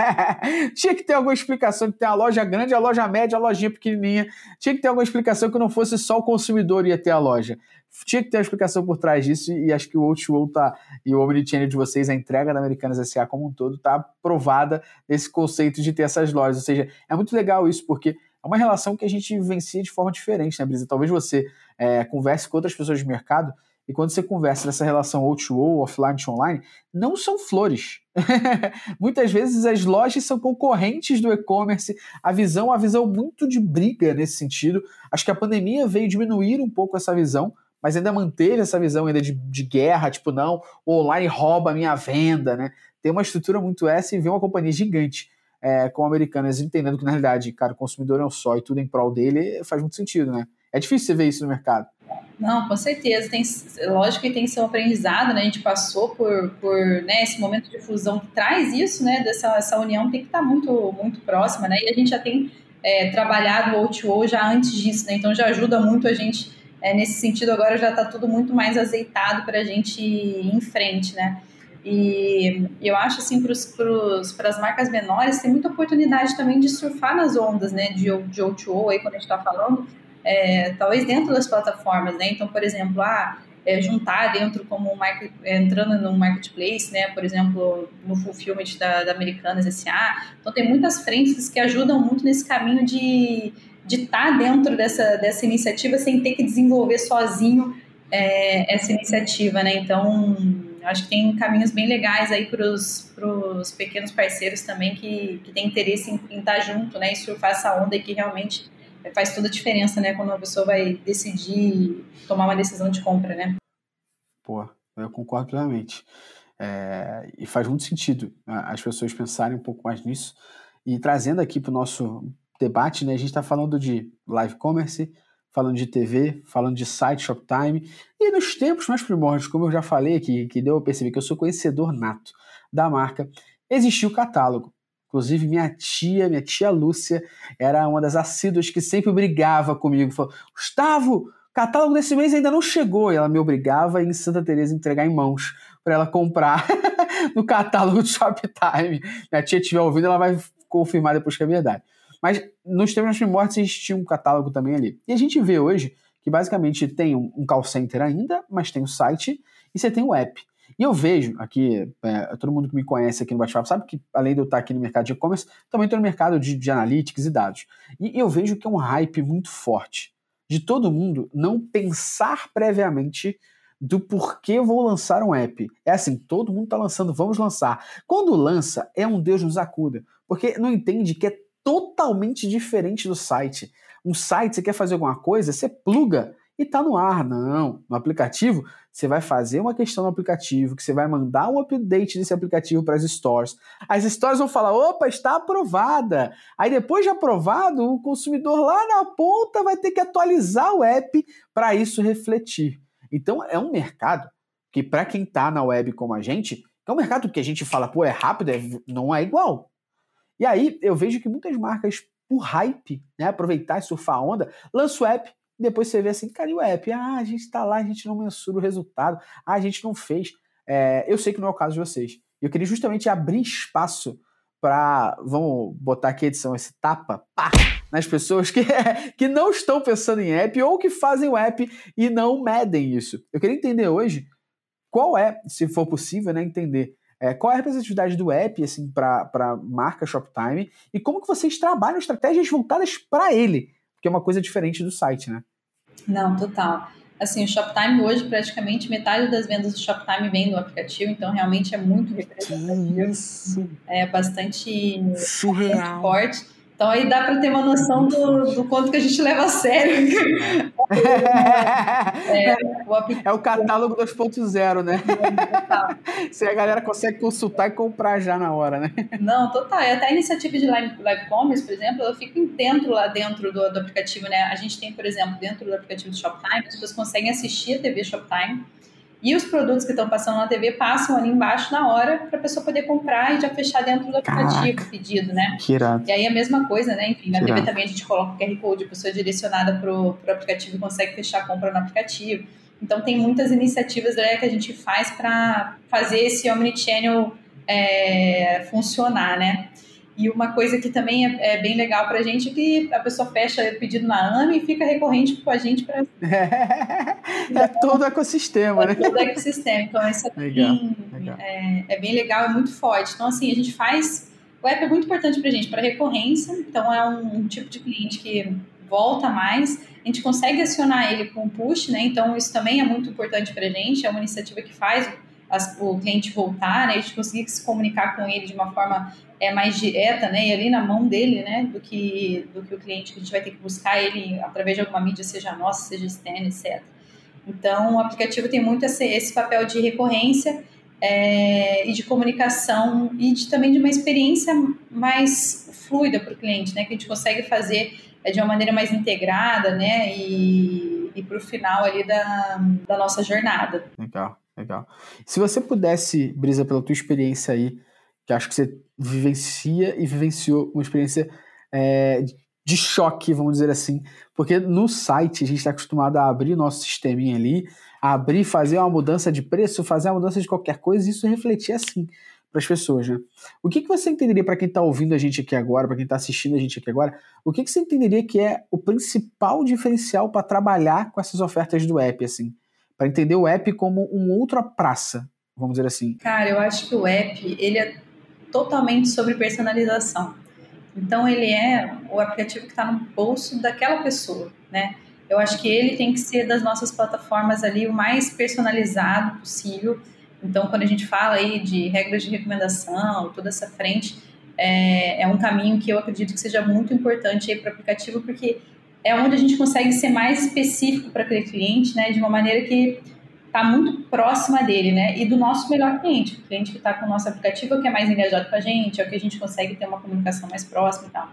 Tinha que ter alguma explicação que tem a loja grande, a loja média, a lojinha pequenininha. Tinha que ter alguma explicação que não fosse só o consumidor ia ter a loja. Tinha que ter uma explicação por trás disso e acho que o O2O tá, e o Omnichannel de vocês, a entrega da Americanas S.A. como um todo, tá provada nesse conceito de ter essas lojas. Ou seja, é muito legal isso, porque é uma relação que a gente vivencia de forma diferente, né, Brisa? Talvez você é, converse com outras pessoas de mercado e quando você conversa nessa relação O2O, offline to online, não são flores. Muitas vezes as lojas são concorrentes do e-commerce, a visão, a visão muito de briga nesse sentido. Acho que a pandemia veio diminuir um pouco essa visão, mas ainda manteve essa visão ainda de, de guerra, tipo, não, o online rouba a minha venda, né? Tem uma estrutura muito essa e vê uma companhia gigante é, como Americanas entendendo que, na realidade, cara, o consumidor é um só e tudo em prol dele faz muito sentido, né? É difícil você ver isso no mercado. Não, com certeza. Tem, lógico que tem que ser um aprendizado, né? A gente passou por, por né, esse momento de fusão que traz isso, né? Dessa essa união tem que estar muito, muito próxima, né? E a gente já tem é, trabalhado o O2O já antes disso, né? Então já ajuda muito a gente é, nesse sentido. Agora já está tudo muito mais azeitado para a gente ir em frente, né? E eu acho assim para as marcas menores tem muita oportunidade também de surfar nas ondas, né? De, de O2O aí quando a gente está falando é, talvez dentro das plataformas, né? Então, por exemplo, ah, é, juntar dentro como market, entrando no marketplace, né? Por exemplo, no fulfillment da, da Americanas SA. Então, tem muitas frentes que ajudam muito nesse caminho de de estar tá dentro dessa, dessa iniciativa sem ter que desenvolver sozinho é, essa iniciativa, né? Então, acho que tem caminhos bem legais aí para os pequenos parceiros também que, que têm interesse em, estar junto, né? Surfar essa onda e que realmente faz toda a diferença, né? Quando uma pessoa vai decidir tomar uma decisão de compra, né? Pô, eu concordo plenamente. É, e faz muito sentido as pessoas pensarem um pouco mais nisso. E trazendo aqui para o nosso debate, né? A gente está falando de live commerce, falando de TV, falando de site, Shoptime. E nos tempos mais primórdios, como eu já falei aqui, que deu a perceber que eu sou conhecedor nato da marca, existia o catálogo. Inclusive, minha tia, minha tia Lúcia, era uma das assíduas que sempre brigava comigo. Falou, Gustavo, catálogo desse mês ainda não chegou. E ela me obrigava em Santa Teresa entregar em mãos para ela comprar no catálogo do Shoptime. Minha tia estiver ouvindo, ela vai confirmar depois que é verdade. Mas nos tempos primórdios existia um catálogo também ali. E a gente vê hoje que basicamente tem um call center ainda, mas tem o site e você tem o app. E eu vejo aqui, é, todo mundo que me conhece aqui no Bate-Papo sabe que, além de eu estar aqui no mercado de e-commerce, também estou no mercado de, de analytics e dados. E eu vejo que é um hype muito forte de todo mundo não pensar previamente do porquê vou lançar um app. É assim, todo mundo está lançando, vamos lançar. Quando lança, é um Deus nos acuda, porque não entende que é totalmente diferente do site. Um site, você quer fazer alguma coisa, você pluga e tá no ar. Não. No aplicativo, você vai fazer uma questão no aplicativo, que você vai mandar um update desse aplicativo para as stores. As stores vão falar: opa, está aprovada. Aí depois de aprovado, o consumidor lá na ponta vai ter que atualizar o app para isso refletir. Então é um mercado que, para quem está na web como a gente, é um mercado que a gente fala, pô, é rápido, é... não é igual. E aí eu vejo que muitas marcas, por hype, né, aproveitar e surfar a onda, lançam o app, depois você vê assim, cara, e o app? Ah, a gente está lá, a gente não mensura o resultado, ah, a gente não fez. É, eu sei que não é o caso de vocês. Eu queria justamente abrir espaço para, vamos botar aqui a edição, esse tapa, pá, nas pessoas que, que não estão pensando em app ou que fazem o app e não medem isso. Eu queria entender hoje qual é, se for possível, né, entender é, qual é a representatividade do app assim, para a marca Shoptime e como que vocês trabalham estratégias voltadas para ele porque é uma coisa diferente do site, né? Não, total. Assim, o Shoptime hoje, praticamente metade das vendas do Shoptime vem do aplicativo, então realmente é muito representativo. Isso. É bastante, Surreal. forte. Então aí dá para ter uma noção do, do quanto que a gente leva a sério. é, o, é o catálogo 2.0, né? Se a galera consegue consultar e comprar já na hora, né? Não, total. E até a iniciativa de live, live commerce, por exemplo, eu fico dentro lá dentro do, do aplicativo, né? A gente tem, por exemplo, dentro do aplicativo do Shoptime, as pessoas conseguem assistir a TV Shoptime e os produtos que estão passando na TV passam ali embaixo na hora para a pessoa poder comprar e já fechar dentro do aplicativo o pedido, né? Que irado. E aí a mesma coisa, né? Enfim, na que TV irado. também a gente coloca o QR Code, a pessoa é direcionada para o aplicativo e consegue fechar a compra no aplicativo. Então tem muitas iniciativas né, que a gente faz para fazer esse omnichannel é, funcionar, né? E uma coisa que também é, é bem legal para a gente é que a pessoa fecha o pedido na AME e fica recorrente com a gente para. É, todo o ecossistema, é né? Todo o ecossistema. Então, isso é, legal, bem, legal. É, é, bem legal, é muito forte. Então, assim, a gente faz. O app é muito importante para a gente, para recorrência. Então, é um, um tipo de cliente que volta mais. A gente consegue acionar ele com push, né? Então, isso também é muito importante para a gente. É uma iniciativa que faz as, o cliente voltar, né? A gente conseguir se comunicar com ele de uma forma é, mais direta, né? E ali na mão dele, né? Do que, do que o cliente que a gente vai ter que buscar ele através de alguma mídia, seja nossa, seja externa, etc. Então, o aplicativo tem muito esse, esse papel de recorrência é, e de comunicação e de, também de uma experiência mais fluida para o cliente, né? Que a gente consegue fazer é, de uma maneira mais integrada, né? E, e para o final ali da, da nossa jornada. Legal, legal. Se você pudesse, Brisa, pela tua experiência aí, que acho que você vivencia e vivenciou uma experiência é, de choque, vamos dizer assim, porque no site a gente está acostumado a abrir nosso sisteminha ali, abrir, fazer uma mudança de preço, fazer uma mudança de qualquer coisa, e isso refletir assim para as pessoas, né? O que, que você entenderia para quem está ouvindo a gente aqui agora, para quem está assistindo a gente aqui agora, o que, que você entenderia que é o principal diferencial para trabalhar com essas ofertas do app, assim? Para entender o app como uma outra praça, vamos dizer assim. Cara, eu acho que o app, ele é totalmente sobre personalização. Então, ele é o aplicativo que está no bolso daquela pessoa, né? Eu acho que ele tem que ser das nossas plataformas ali o mais personalizado possível. Então, quando a gente fala aí de regras de recomendação, toda essa frente, é, é um caminho que eu acredito que seja muito importante aí para o aplicativo, porque é onde a gente consegue ser mais específico para aquele cliente, né, de uma maneira que está muito próxima dele, né, e do nosso melhor cliente, o cliente que está com o nosso aplicativo, é o que é mais engajado com a gente, é o que a gente consegue ter uma comunicação mais próxima e tal.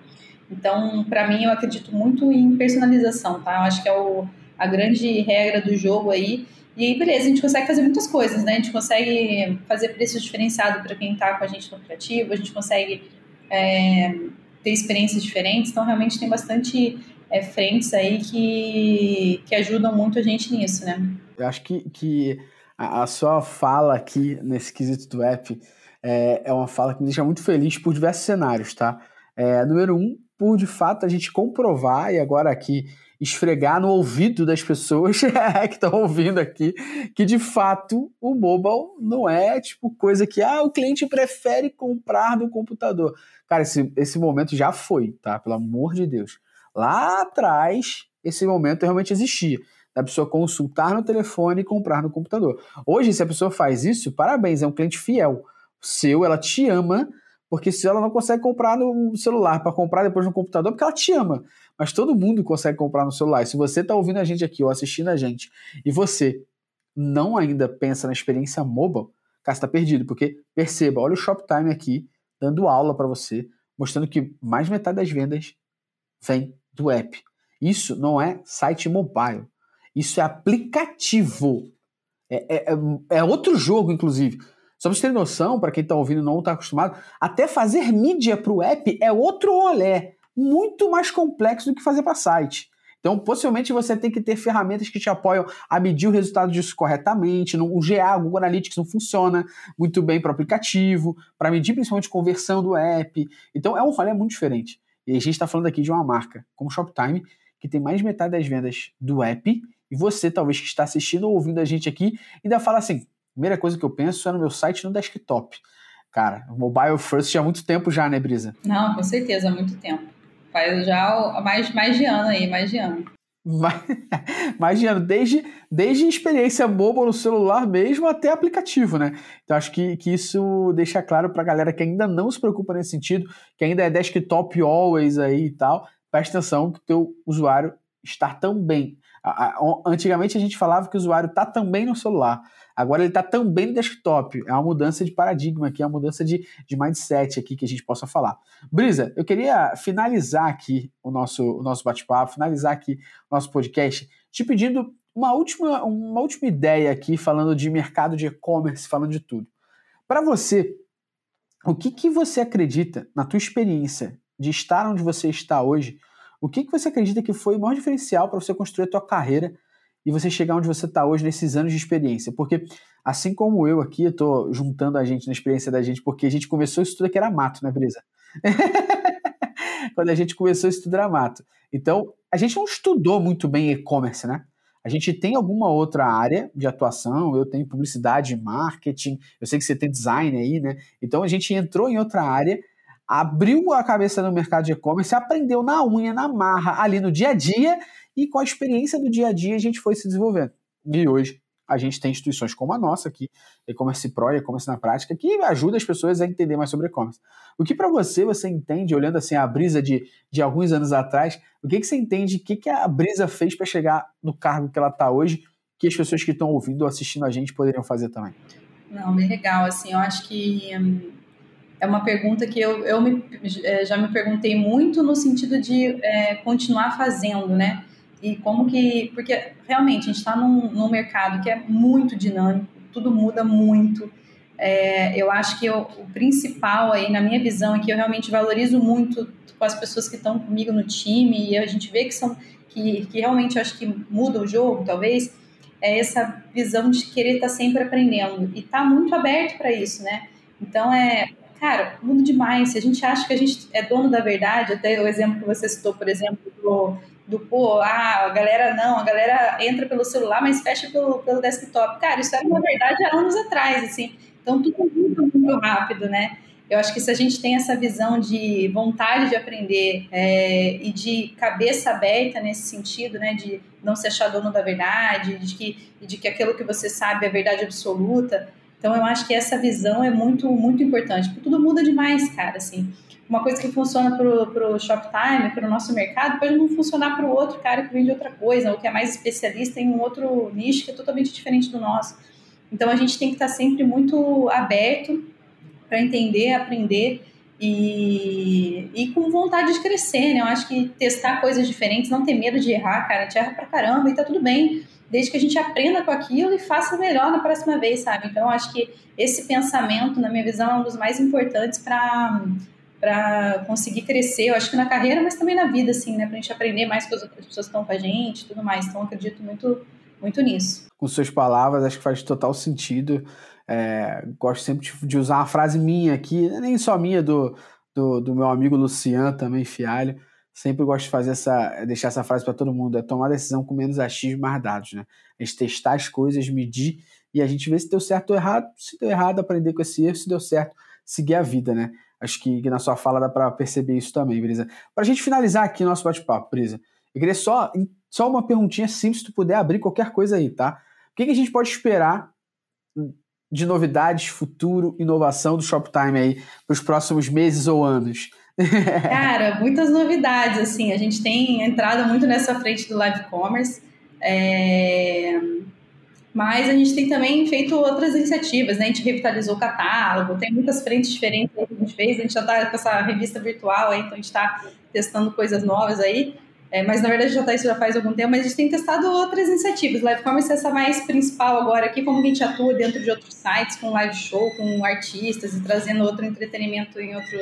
Então, para mim, eu acredito muito em personalização, tá? Eu acho que é o, a grande regra do jogo aí. E aí, beleza, a gente consegue fazer muitas coisas, né? A gente consegue fazer preços diferenciados para quem está com a gente no criativo, a gente consegue é, ter experiências diferentes, então realmente tem bastante é, frentes aí que, que ajudam muito a gente nisso, né? Eu acho que, que a, a sua fala aqui nesse quesito do app é, é uma fala que me deixa muito feliz por diversos cenários, tá? É, número um, por de fato a gente comprovar e agora aqui esfregar no ouvido das pessoas que estão ouvindo aqui que de fato o mobile não é tipo coisa que ah, o cliente prefere comprar no computador. Cara, esse, esse momento já foi, tá? Pelo amor de Deus. Lá atrás, esse momento realmente existia. Da pessoa consultar no telefone e comprar no computador. Hoje, se a pessoa faz isso, parabéns, é um cliente fiel. Seu, ela te ama, porque se ela não consegue comprar no celular para comprar depois no computador, porque ela te ama. Mas todo mundo consegue comprar no celular. E se você está ouvindo a gente aqui ou assistindo a gente e você não ainda pensa na experiência mobile, cara, está perdido. Porque perceba, olha o Shoptime aqui dando aula para você, mostrando que mais metade das vendas vem do app. Isso não é site mobile. Isso é aplicativo. É, é, é, é outro jogo, inclusive. Só pra você ter noção, para quem está ouvindo e não está acostumado, até fazer mídia para o app é outro rolê, muito mais complexo do que fazer para site. Então, possivelmente você tem que ter ferramentas que te apoiam a medir o resultado disso corretamente. O GA, o Google Analytics, não funciona muito bem para o aplicativo, para medir principalmente conversão do app. Então, é um rolê muito diferente. E a gente está falando aqui de uma marca como Shoptime, que tem mais de metade das vendas do app, e você, talvez, que está assistindo ou ouvindo a gente aqui, ainda fala assim: primeira coisa que eu penso é no meu site no desktop. Cara, mobile first há muito tempo já, né, Brisa? Não, com certeza, há muito tempo. Faz já mais, mais de ano aí, mais de ano. mais de ano, desde, desde experiência mobile no celular mesmo até aplicativo, né? Então acho que, que isso deixa claro pra galera que ainda não se preocupa nesse sentido, que ainda é desktop always aí e tal, presta atenção que o teu usuário está Antigamente a gente falava que o usuário está também no celular. Agora ele está também no desktop. É uma mudança de paradigma aqui, é uma mudança de, de mindset aqui que a gente possa falar. Brisa, eu queria finalizar aqui o nosso, o nosso bate-papo, finalizar aqui o nosso podcast, te pedindo uma última, uma última ideia aqui, falando de mercado de e-commerce, falando de tudo. Para você, o que, que você acredita, na tua experiência de estar onde você está hoje, o que, que você acredita que foi o maior diferencial para você construir a tua carreira e você chegar onde você está hoje nesses anos de experiência. Porque, assim como eu aqui, eu estou juntando a gente na experiência da gente, porque a gente começou isso tudo que era mato, né, Brisa? Quando a gente começou isso tudo era mato. Então, a gente não estudou muito bem e-commerce, né? A gente tem alguma outra área de atuação, eu tenho publicidade, marketing, eu sei que você tem design aí, né? Então a gente entrou em outra área, abriu a cabeça no mercado de e-commerce, aprendeu na unha, na marra, ali no dia a dia, e com a experiência do dia a dia a gente foi se desenvolvendo. E hoje a gente tem instituições como a nossa aqui, e-commerce pro e e-commerce na prática, que ajuda as pessoas a entender mais sobre e-commerce. O que para você, você entende, olhando assim a brisa de, de alguns anos atrás, o que, que você entende, o que, que a brisa fez para chegar no cargo que ela está hoje que as pessoas que estão ouvindo ou assistindo a gente poderiam fazer também? Não, bem legal. Assim, eu acho que hum, é uma pergunta que eu, eu me, é, já me perguntei muito no sentido de é, continuar fazendo, né? E como que. Porque realmente a gente está num, num mercado que é muito dinâmico, tudo muda muito. É, eu acho que eu, o principal aí, na minha visão, é que eu realmente valorizo muito com as pessoas que estão comigo no time e a gente vê que são que, que realmente acho que muda o jogo, talvez, é essa visão de querer estar tá sempre aprendendo e tá muito aberto para isso, né? Então é, cara, muda demais. Se a gente acha que a gente é dono da verdade, até o exemplo que você citou, por exemplo, do, do pô, ah, a galera não, a galera entra pelo celular, mas fecha pelo, pelo desktop. Cara, isso era uma verdade há anos atrás, assim. Então tudo muda muito rápido, né? Eu acho que se a gente tem essa visão de vontade de aprender é, e de cabeça aberta nesse sentido, né, de não se achar dono da verdade, de que, de que aquilo que você sabe é verdade absoluta, então eu acho que essa visão é muito muito importante, porque tudo muda demais, cara, assim. Uma coisa que funciona para o Shoptime, para o nosso mercado, pode não funcionar para o outro cara que vende outra coisa, ou que é mais especialista em um outro nicho que é totalmente diferente do nosso. Então a gente tem que estar sempre muito aberto para entender, aprender e, e com vontade de crescer, né? Eu acho que testar coisas diferentes, não ter medo de errar, cara, gente erra pra caramba e tá tudo bem, desde que a gente aprenda com aquilo e faça melhor na próxima vez, sabe? Então acho que esse pensamento, na minha visão, é um dos mais importantes para para conseguir crescer, eu acho que na carreira, mas também na vida, assim, né? Pra gente aprender mais com as outras pessoas que estão com a gente tudo mais. Então, acredito muito muito nisso. Com suas palavras, acho que faz total sentido. É, gosto sempre de usar uma frase minha aqui, nem só minha, do, do, do meu amigo Luciano, também fialho. Sempre gosto de fazer essa, deixar essa frase para todo mundo: é tomar decisão com menos achismo, mais dados. Né? A gente testar as coisas, medir e a gente vê se deu certo ou errado. Se deu errado, aprender com esse erro. Se deu certo, seguir a vida, né? Acho que, que na sua fala dá para perceber isso também, Brisa. Para a gente finalizar aqui nosso bate-papo, Brisa, eu queria só só uma perguntinha simples, se tu puder abrir qualquer coisa aí, tá? O que, que a gente pode esperar de novidades, futuro, inovação do Shoptime aí para os próximos meses ou anos? Cara, muitas novidades, assim, a gente tem entrado muito nessa frente do live commerce, é... mas a gente tem também feito outras iniciativas, né? A gente revitalizou o catálogo, tem muitas frentes diferentes que a gente fez, a gente já está com essa revista virtual aí, então a gente está testando coisas novas aí. É, mas na verdade já está isso já faz algum tempo, mas a gente tem testado outras iniciativas. Live commerce é essa mais principal agora aqui, como a gente atua dentro de outros sites, com live show, com artistas e trazendo outro entretenimento em outro,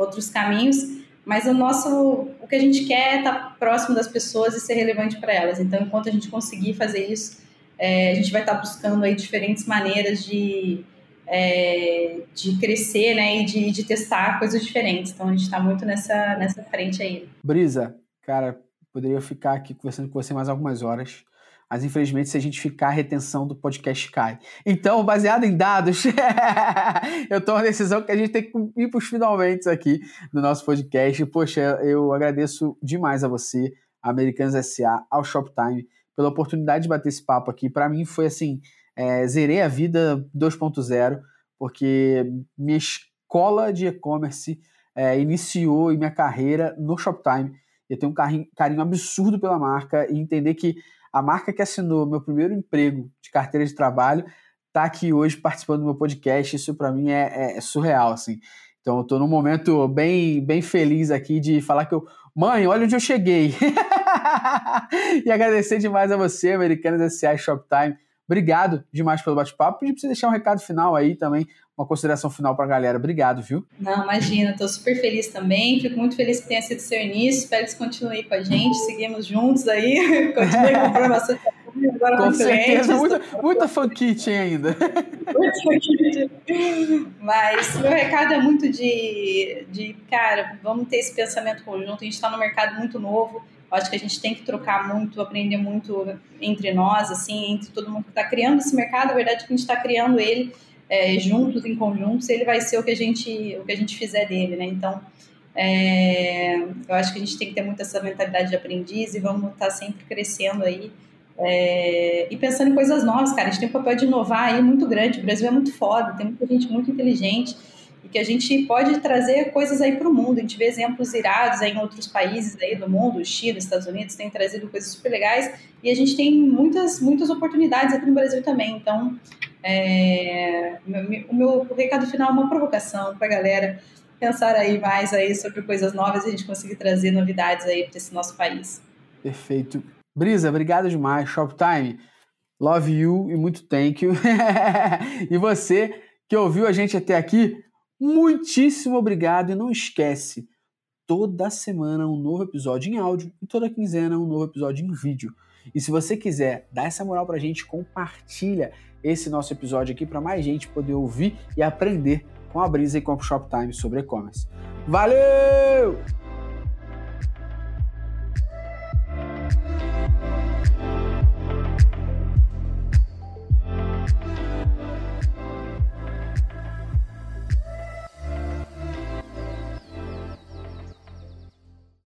outros caminhos. Mas o nosso, o que a gente quer é estar tá próximo das pessoas e ser relevante para elas. Então, enquanto a gente conseguir fazer isso, é, a gente vai estar tá buscando aí diferentes maneiras de, é, de crescer, né, e de, de testar coisas diferentes. Então, a gente está muito nessa, nessa frente aí. Brisa, cara, Poderia ficar aqui conversando com você mais algumas horas. Mas infelizmente, se a gente ficar, a retenção do podcast cai. Então, baseado em dados, eu tomo a decisão que a gente tem que ir para os finalmente aqui do nosso podcast. Poxa, eu agradeço demais a você, Americanos SA, ao Shoptime, pela oportunidade de bater esse papo aqui. Para mim foi assim, é, zerei a vida 2.0, porque minha escola de e-commerce é, iniciou minha carreira no Shoptime eu tenho um carinho, carinho absurdo pela marca e entender que a marca que assinou meu primeiro emprego de carteira de trabalho está aqui hoje participando do meu podcast. Isso para mim é, é, é, surreal, assim. Então eu estou num momento bem, bem feliz aqui de falar que eu, mãe, olha onde eu cheguei. e agradecer demais a você, Americanas S.A. Shoptime. Obrigado demais pelo bate-papo. Pedir para você deixar um recado final aí também uma consideração final para a galera. Obrigado, viu? Não, imagina, estou super feliz também. Fico muito feliz que tenha sido seu início. Espero que você continue com a gente. Seguimos juntos aí. Continue comprando bastante agora com, certeza, muita, muita funkit ainda. Mas meu recado é muito de, de, cara, vamos ter esse pensamento conjunto. A gente está no mercado muito novo. Acho que a gente tem que trocar muito, aprender muito entre nós, assim, entre todo mundo que está criando esse mercado. A verdade é que a gente está criando ele é, juntos, em conjuntos, ele vai ser o que a gente, o que a gente fizer dele, né? Então, é, eu acho que a gente tem que ter muito essa mentalidade de aprendiz e vamos estar tá sempre crescendo aí é, e pensando em coisas novas, cara. A gente tem um papel de inovar aí muito grande. O Brasil é muito foda, tem muita gente muito inteligente e que a gente pode trazer coisas aí para o mundo. A gente vê exemplos irados aí em outros países aí do mundo, China, Estados Unidos, tem trazido coisas super legais e a gente tem muitas, muitas oportunidades aqui no Brasil também. Então, é, o meu recado final é uma provocação para a galera pensar aí mais aí sobre coisas novas e a gente conseguir trazer novidades aí para esse nosso país. Perfeito. Brisa, obrigado demais. Shoptime, love you e muito thank you. e você que ouviu a gente até aqui, muitíssimo obrigado e não esquece, toda semana um novo episódio em áudio e toda quinzena um novo episódio em vídeo. E se você quiser dar essa moral pra gente, compartilha esse nosso episódio aqui para mais gente poder ouvir e aprender com a Brisa e com a Shoptime sobre e-commerce. Valeu!